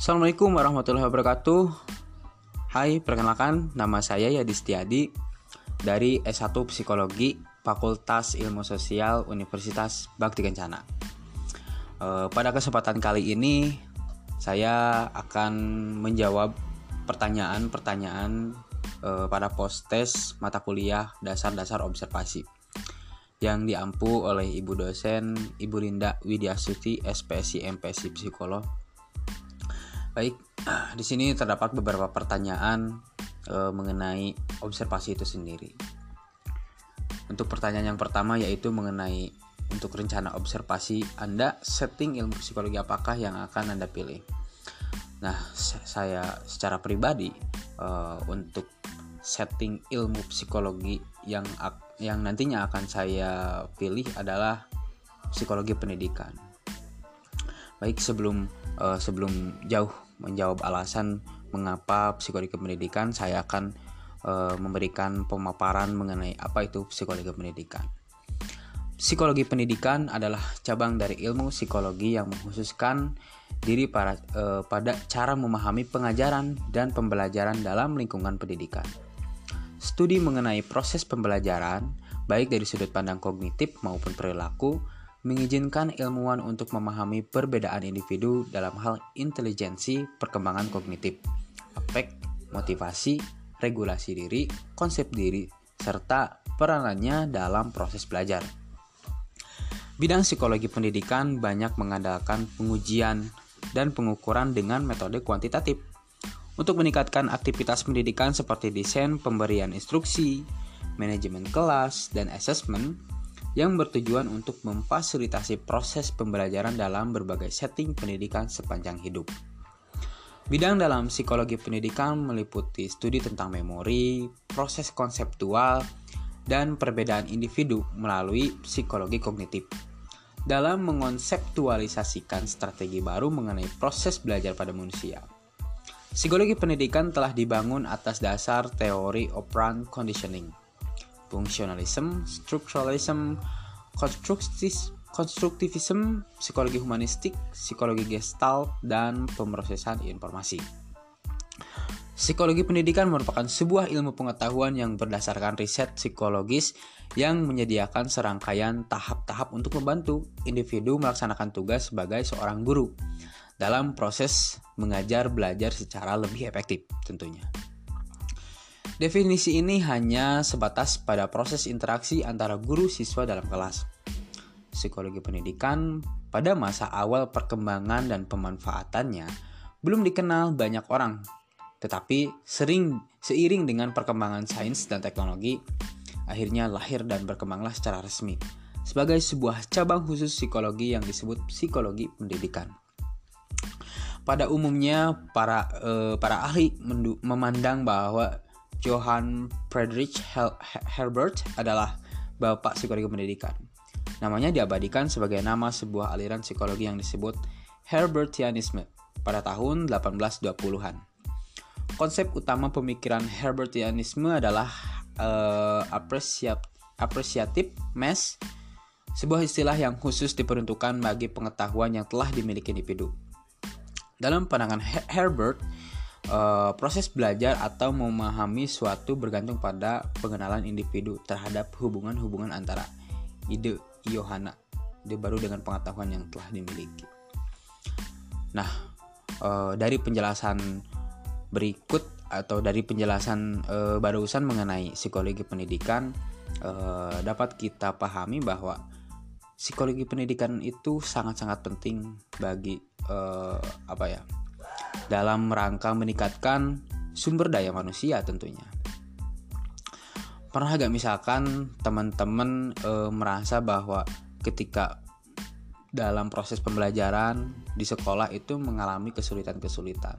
Assalamualaikum warahmatullahi wabarakatuh Hai, perkenalkan nama saya Yadi Setiadi dari S1 Psikologi Fakultas Ilmu Sosial Universitas Bakti Kencana e, Pada kesempatan kali ini saya akan menjawab pertanyaan-pertanyaan e, pada postes mata kuliah dasar-dasar observasi yang diampu oleh Ibu dosen Ibu Linda Widyasuti SPSI MPSI Psikolog. Baik, di sini terdapat beberapa pertanyaan e, mengenai observasi itu sendiri. Untuk pertanyaan yang pertama yaitu mengenai untuk rencana observasi Anda setting ilmu psikologi apakah yang akan Anda pilih. Nah, saya secara pribadi e, untuk setting ilmu psikologi yang yang nantinya akan saya pilih adalah psikologi pendidikan. Baik sebelum uh, sebelum jauh menjawab alasan mengapa psikologi pendidikan, saya akan uh, memberikan pemaparan mengenai apa itu psikologi pendidikan. Psikologi pendidikan adalah cabang dari ilmu psikologi yang mengkhususkan diri para, uh, pada cara memahami pengajaran dan pembelajaran dalam lingkungan pendidikan. Studi mengenai proses pembelajaran, baik dari sudut pandang kognitif maupun perilaku, mengizinkan ilmuwan untuk memahami perbedaan individu dalam hal intelijensi perkembangan kognitif, efek, motivasi, regulasi diri, konsep diri, serta peranannya dalam proses belajar. Bidang psikologi pendidikan banyak mengandalkan pengujian dan pengukuran dengan metode kuantitatif untuk meningkatkan aktivitas pendidikan seperti desain pemberian instruksi, manajemen kelas, dan asesmen yang bertujuan untuk memfasilitasi proses pembelajaran dalam berbagai setting pendidikan sepanjang hidup. Bidang dalam psikologi pendidikan meliputi studi tentang memori, proses konseptual, dan perbedaan individu melalui psikologi kognitif. Dalam mengonseptualisasikan strategi baru mengenai proses belajar pada manusia. Psikologi pendidikan telah dibangun atas dasar teori operant conditioning, fungsionalisme, structuralism, konstruktivisme, psikologi humanistik, psikologi gestalt, dan pemrosesan informasi. Psikologi pendidikan merupakan sebuah ilmu pengetahuan yang berdasarkan riset psikologis yang menyediakan serangkaian tahap-tahap untuk membantu individu melaksanakan tugas sebagai seorang guru dalam proses mengajar belajar secara lebih efektif tentunya. Definisi ini hanya sebatas pada proses interaksi antara guru siswa dalam kelas. Psikologi pendidikan pada masa awal perkembangan dan pemanfaatannya belum dikenal banyak orang, tetapi sering seiring dengan perkembangan sains dan teknologi, akhirnya lahir dan berkembanglah secara resmi sebagai sebuah cabang khusus psikologi yang disebut psikologi pendidikan. Pada umumnya para uh, para ahli memandang bahwa Johann Friedrich Herbert adalah bapak psikologi pendidikan. Namanya diabadikan sebagai nama sebuah aliran psikologi yang disebut Herbertianisme pada tahun 1820-an. Konsep utama pemikiran Herbertianisme adalah uh, apresiat, apresiatif mass, sebuah istilah yang khusus diperuntukkan bagi pengetahuan yang telah dimiliki individu. Dalam pandangan Herbert, uh, proses belajar atau memahami suatu bergantung pada pengenalan individu terhadap hubungan-hubungan antara ide Yohana, ide baru dengan pengetahuan yang telah dimiliki. Nah, uh, dari penjelasan berikut atau dari penjelasan uh, barusan mengenai psikologi pendidikan uh, dapat kita pahami bahwa psikologi pendidikan itu sangat-sangat penting bagi uh, apa ya dalam rangka meningkatkan sumber daya manusia tentunya. Pernah gak misalkan teman-teman uh, merasa bahwa ketika dalam proses pembelajaran di sekolah itu mengalami kesulitan-kesulitan?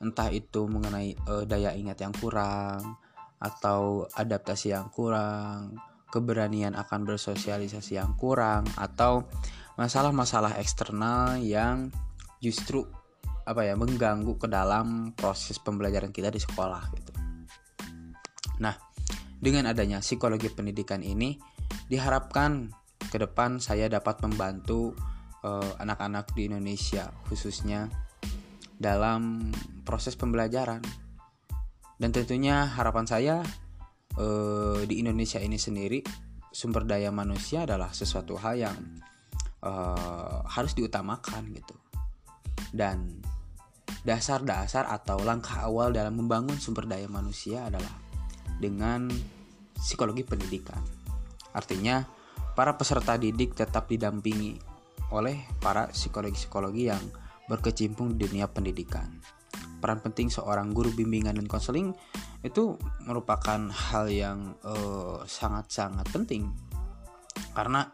Entah itu mengenai uh, daya ingat yang kurang atau adaptasi yang kurang keberanian akan bersosialisasi yang kurang atau masalah-masalah eksternal yang justru apa ya mengganggu ke dalam proses pembelajaran kita di sekolah gitu. Nah, dengan adanya psikologi pendidikan ini diharapkan ke depan saya dapat membantu eh, anak-anak di Indonesia khususnya dalam proses pembelajaran. Dan tentunya harapan saya eh, di Indonesia ini sendiri sumber daya manusia adalah sesuatu hal yang eh, harus diutamakan gitu. Dan dasar-dasar atau langkah awal dalam membangun sumber daya manusia adalah dengan psikologi pendidikan. Artinya, para peserta didik tetap didampingi oleh para psikologi-psikologi yang berkecimpung di dunia pendidikan. Peran penting seorang guru bimbingan dan konseling itu merupakan hal yang eh, sangat-sangat uh, penting karena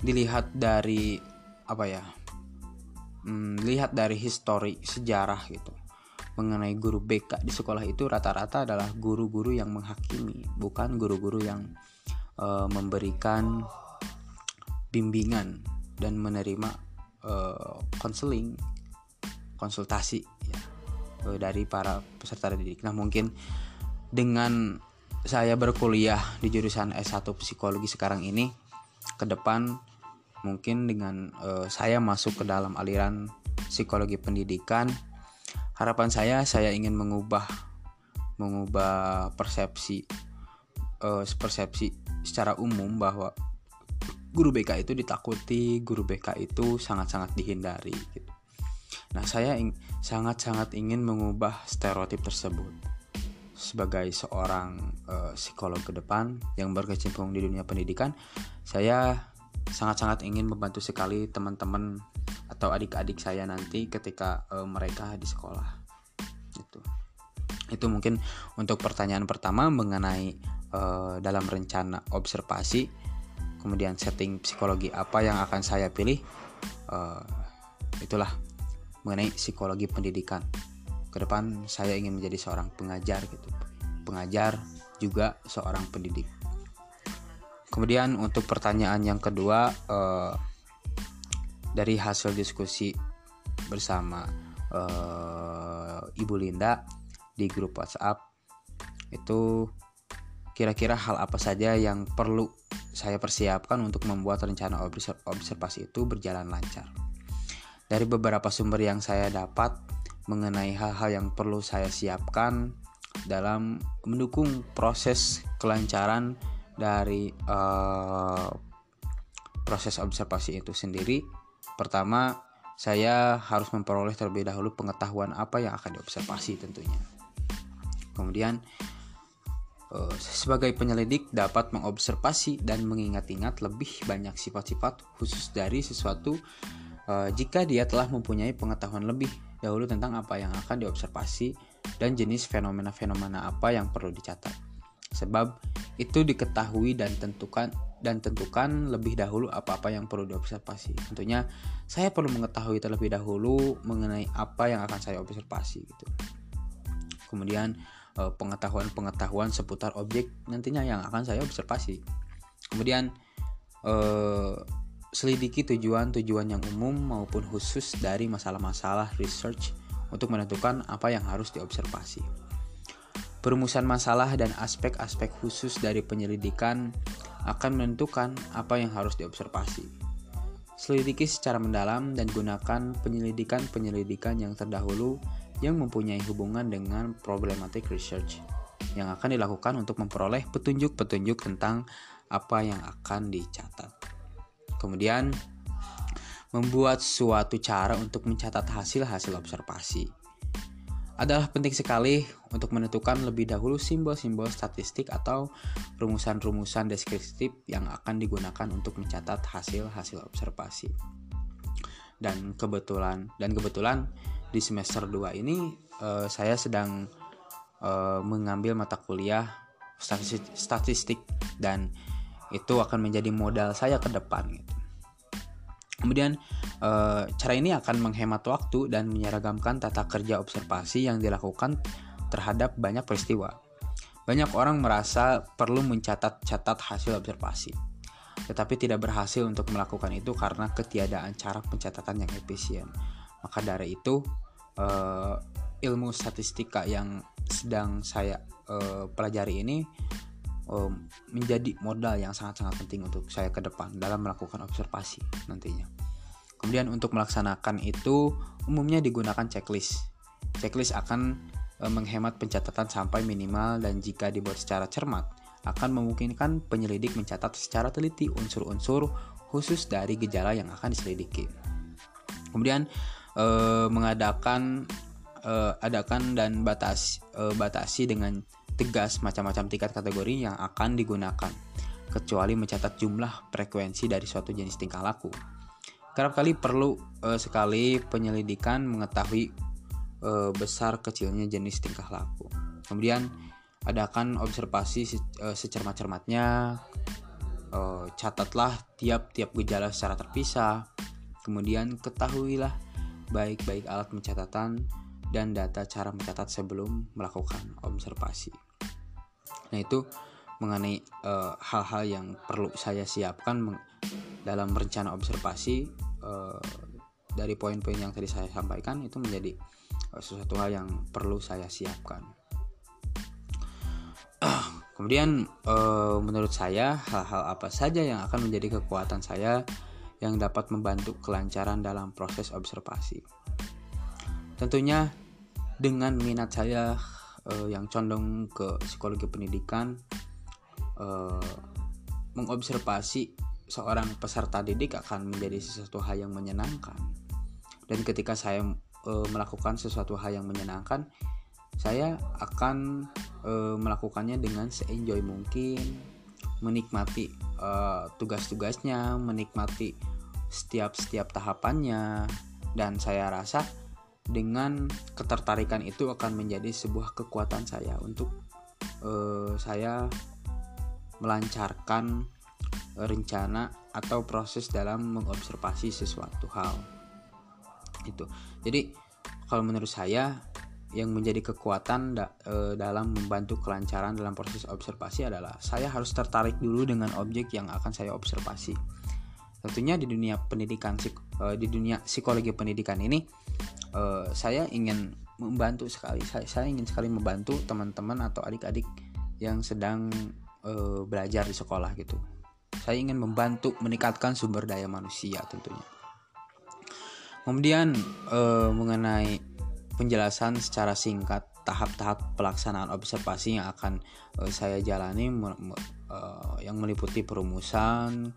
dilihat dari apa ya, hmm, lihat dari histori sejarah gitu mengenai guru BK di sekolah itu rata-rata adalah guru-guru yang menghakimi, bukan guru-guru yang uh, memberikan bimbingan dan menerima konseling, uh, konsultasi ya, uh, dari para peserta didik. Nah mungkin dengan saya berkuliah di jurusan S1 psikologi sekarang ini, ke depan mungkin dengan uh, saya masuk ke dalam aliran psikologi pendidikan harapan saya saya ingin mengubah mengubah persepsi uh, persepsi secara umum bahwa guru BK itu ditakuti, guru BK itu sangat-sangat dihindari gitu. Nah, saya sangat-sangat ingin mengubah stereotip tersebut. Sebagai seorang uh, psikolog ke depan yang berkecimpung di dunia pendidikan, saya sangat-sangat ingin membantu sekali teman-teman atau adik-adik saya nanti ketika uh, mereka di sekolah. Itu itu mungkin untuk pertanyaan pertama mengenai uh, dalam rencana observasi kemudian setting psikologi apa yang akan saya pilih uh, itulah mengenai psikologi pendidikan. Ke depan saya ingin menjadi seorang pengajar gitu. Pengajar juga seorang pendidik kemudian untuk pertanyaan yang kedua uh, dari hasil diskusi bersama uh, Ibu Linda di grup WhatsApp itu kira-kira hal apa saja yang perlu saya persiapkan untuk membuat rencana observasi itu berjalan lancar. Dari beberapa sumber yang saya dapat mengenai hal-hal yang perlu saya siapkan dalam mendukung proses kelancaran dari uh, proses observasi itu sendiri Pertama, saya harus memperoleh terlebih dahulu pengetahuan apa yang akan diobservasi tentunya. Kemudian, eh, sebagai penyelidik dapat mengobservasi dan mengingat-ingat lebih banyak sifat-sifat khusus dari sesuatu eh, jika dia telah mempunyai pengetahuan lebih dahulu tentang apa yang akan diobservasi dan jenis fenomena-fenomena apa yang perlu dicatat. Sebab itu diketahui dan tentukan dan tentukan lebih dahulu apa-apa yang perlu diobservasi. Tentunya saya perlu mengetahui terlebih dahulu mengenai apa yang akan saya observasi gitu. Kemudian eh, pengetahuan-pengetahuan seputar objek nantinya yang akan saya observasi. Kemudian eh, selidiki tujuan-tujuan yang umum maupun khusus dari masalah-masalah research untuk menentukan apa yang harus diobservasi. Perumusan masalah dan aspek-aspek khusus dari penyelidikan akan menentukan apa yang harus diobservasi. Selidiki secara mendalam dan gunakan penyelidikan-penyelidikan yang terdahulu yang mempunyai hubungan dengan problematic research yang akan dilakukan untuk memperoleh petunjuk-petunjuk tentang apa yang akan dicatat. Kemudian, membuat suatu cara untuk mencatat hasil-hasil observasi adalah penting sekali untuk menentukan lebih dahulu simbol-simbol statistik atau rumusan-rumusan deskriptif yang akan digunakan untuk mencatat hasil-hasil observasi. Dan kebetulan dan kebetulan di semester 2 ini uh, saya sedang uh, mengambil mata kuliah statistik, statistik dan itu akan menjadi modal saya ke depan gitu. Kemudian e, cara ini akan menghemat waktu dan menyeragamkan tata kerja observasi yang dilakukan terhadap banyak peristiwa. Banyak orang merasa perlu mencatat-catat hasil observasi, tetapi tidak berhasil untuk melakukan itu karena ketiadaan cara pencatatan yang efisien. Maka dari itu, e, ilmu statistika yang sedang saya e, pelajari ini um, menjadi modal yang sangat-sangat penting untuk saya ke depan dalam melakukan observasi nantinya. Kemudian untuk melaksanakan itu umumnya digunakan checklist. Checklist akan e, menghemat pencatatan sampai minimal dan jika dibuat secara cermat akan memungkinkan penyelidik mencatat secara teliti unsur-unsur khusus dari gejala yang akan diselidiki. Kemudian mengadakan e, adakan dan batas e, batasi dengan tegas macam-macam tingkat kategori yang akan digunakan kecuali mencatat jumlah frekuensi dari suatu jenis tingkah laku. Kerap kali perlu e, sekali penyelidikan mengetahui e, besar kecilnya jenis tingkah laku. Kemudian adakan observasi e, secermat-cermatnya, e, catatlah tiap-tiap gejala secara terpisah. Kemudian ketahuilah baik-baik alat pencatatan dan data cara mencatat sebelum melakukan observasi. Nah, itu mengenai hal-hal uh, yang perlu saya siapkan dalam rencana observasi uh, dari poin-poin yang tadi saya sampaikan itu menjadi uh, sesuatu hal yang perlu saya siapkan. Kemudian uh, menurut saya hal-hal apa saja yang akan menjadi kekuatan saya yang dapat membantu kelancaran dalam proses observasi. Tentunya dengan minat saya uh, yang condong ke psikologi pendidikan uh, mengobservasi seorang peserta didik akan menjadi sesuatu hal yang menyenangkan. Dan ketika saya uh, melakukan sesuatu hal yang menyenangkan saya akan uh, melakukannya dengan seenjoy mungkin menikmati uh, tugas-tugasnya menikmati setiap setiap tahapannya dan saya rasa dengan ketertarikan itu akan menjadi sebuah kekuatan saya untuk uh, saya melancarkan rencana atau proses dalam mengobservasi sesuatu hal. Itu. Jadi kalau menurut saya yang menjadi kekuatan da, e, dalam membantu kelancaran dalam proses observasi adalah saya harus tertarik dulu dengan objek yang akan saya observasi. Tentunya di dunia pendidikan e, di dunia psikologi pendidikan ini uh, saya ingin membantu sekali. Saya, saya ingin sekali membantu teman-teman atau adik-adik yang sedang uh, belajar di sekolah gitu. Saya ingin membantu meningkatkan sumber daya manusia tentunya. Kemudian uh, mengenai penjelasan secara singkat tahap-tahap pelaksanaan observasi yang akan uh, saya jalani uh, yang meliputi perumusan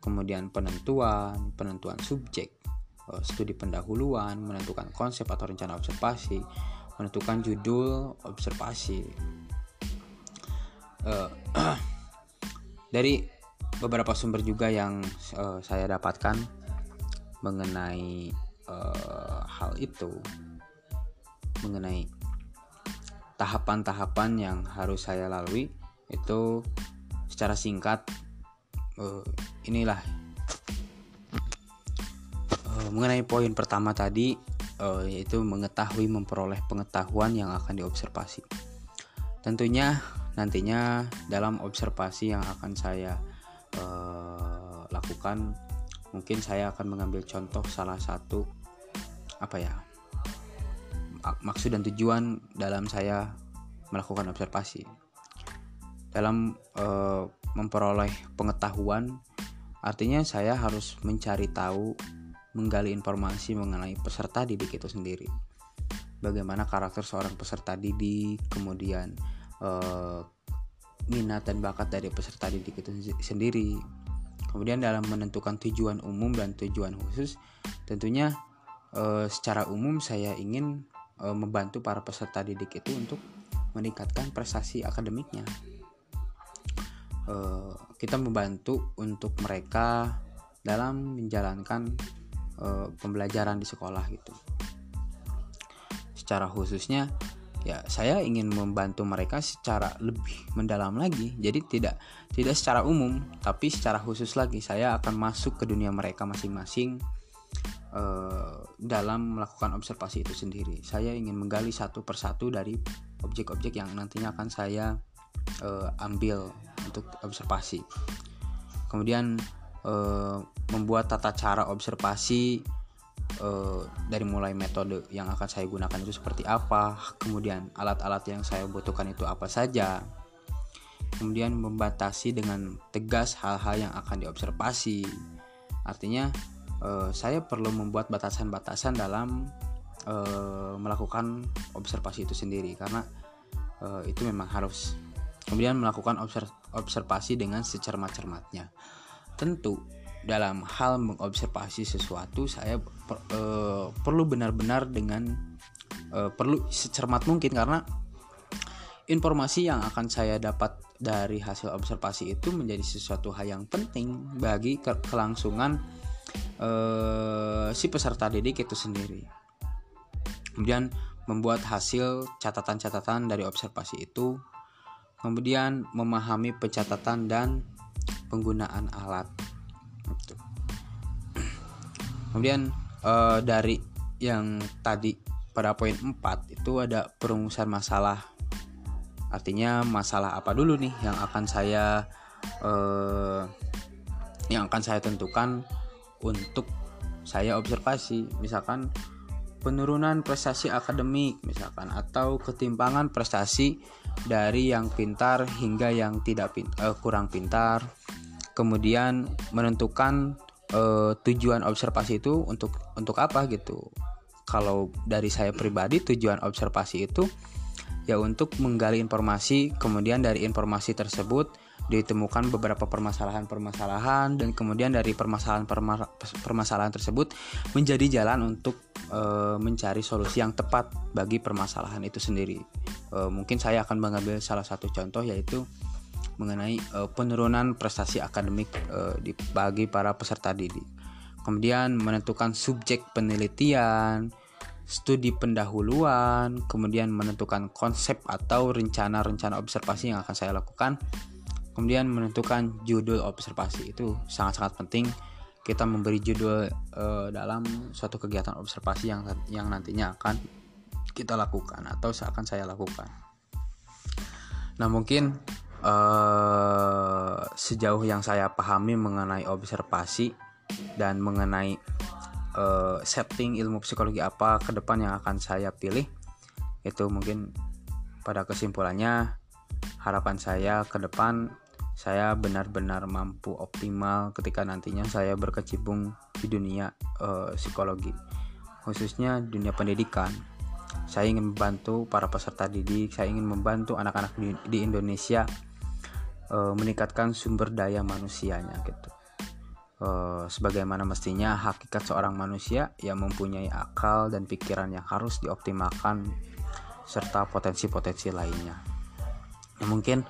kemudian penentuan penentuan subjek studi pendahuluan, menentukan konsep atau rencana observasi, menentukan judul observasi. Uh, dari beberapa sumber juga yang uh, saya dapatkan mengenai uh, hal itu, mengenai tahapan-tahapan yang harus saya lalui itu secara singkat uh, inilah Eh, mengenai poin pertama tadi uh, yaitu mengetahui memperoleh pengetahuan yang akan diobservasi. Tentunya nantinya dalam observasi yang akan saya uh, lakukan mungkin saya akan mengambil contoh salah satu apa ya maksud dan tujuan dalam saya melakukan observasi dalam memperoleh pengetahuan artinya saya harus mencari tahu menggali informasi mengenai peserta didik itu sendiri. Bagaimana karakter seorang peserta didik, kemudian eh, minat dan bakat dari peserta didik itu sendiri. Kemudian dalam menentukan tujuan umum dan tujuan khusus, tentunya eh, secara umum saya ingin eh, membantu para peserta didik itu untuk meningkatkan prestasi akademiknya. Eh, kita membantu untuk mereka dalam menjalankan uh, pembelajaran di sekolah gitu. Secara khususnya ya saya ingin membantu mereka secara lebih mendalam lagi. Jadi tidak tidak secara umum, tapi secara khusus lagi saya akan masuk ke dunia mereka masing-masing uh, dalam melakukan observasi itu sendiri. Saya ingin menggali satu persatu dari objek-objek yang nantinya akan saya uh, ambil untuk observasi. Kemudian uh, membuat tata cara observasi uh, dari mulai metode yang akan saya gunakan itu seperti apa, kemudian alat-alat yang saya butuhkan itu apa saja, kemudian membatasi dengan tegas hal-hal yang akan diobservasi. Artinya uh, saya perlu membuat batasan-batasan dalam melakukan observasi itu sendiri karena itu memang harus. Kemudian melakukan observasi dengan secermat-cermatnya tentu dalam hal mengobservasi sesuatu saya per, uh, perlu benar-benar dengan uh, perlu secermat mungkin karena informasi yang akan saya dapat dari hasil observasi itu menjadi sesuatu hal yang penting bagi ke kelangsungan uh, si peserta didik itu sendiri. Kemudian membuat hasil catatan-catatan dari observasi itu, kemudian memahami pencatatan dan penggunaan alat. Gitu. Kemudian uh, dari yang tadi pada poin 4 itu ada perumusan masalah Artinya masalah apa dulu nih yang akan saya eh, yang akan saya tentukan untuk saya observasi, misalkan penurunan prestasi akademik misalkan atau ketimpangan prestasi dari yang pintar hingga yang tidak pin, eh, kurang pintar. Kemudian menentukan eh, tujuan observasi itu untuk untuk apa gitu. Kalau dari saya pribadi tujuan observasi itu ya untuk menggali informasi kemudian dari informasi tersebut ditemukan beberapa permasalahan-permasalahan dan kemudian dari permasalahan-permasalahan tersebut menjadi jalan untuk e, mencari solusi yang tepat bagi permasalahan itu sendiri. E, mungkin saya akan mengambil salah satu contoh yaitu mengenai e, penurunan prestasi akademik e, di bagi para peserta didik. Kemudian menentukan subjek penelitian, studi pendahuluan, kemudian menentukan konsep atau rencana-rencana observasi yang akan saya lakukan, kemudian menentukan judul observasi itu sangat-sangat penting kita memberi judul uh, dalam suatu kegiatan observasi yang yang nantinya akan kita lakukan atau seakan saya lakukan. Nah mungkin uh, sejauh yang saya pahami mengenai observasi dan mengenai uh, setting ilmu psikologi apa ke depan yang akan saya pilih itu mungkin pada kesimpulannya harapan saya ke depan saya benar-benar mampu optimal ketika nantinya saya berkecimpung di dunia uh, psikologi khususnya dunia pendidikan. Saya ingin membantu para peserta didik saya ingin membantu anak-anak di, di Indonesia uh, meningkatkan sumber daya manusianya gitu uh, sebagaimana mestinya hakikat seorang manusia yang mempunyai akal dan pikiran yang harus dioptimalkan serta potensi-potensi lainnya. Ya, mungkin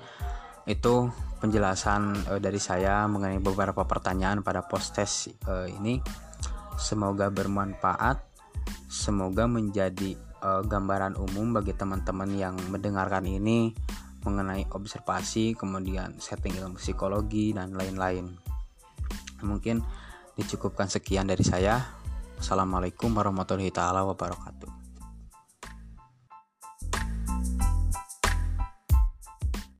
itu penjelasan uh, dari saya mengenai beberapa pertanyaan pada post test uh, ini. Semoga bermanfaat, semoga menjadi gambaran umum bagi teman-teman yang mendengarkan ini mengenai observasi, kemudian setting ilmu psikologi dan lain-lain. Mungkin dicukupkan sekian dari saya. Assalamualaikum warahmatullahi wabarakatuh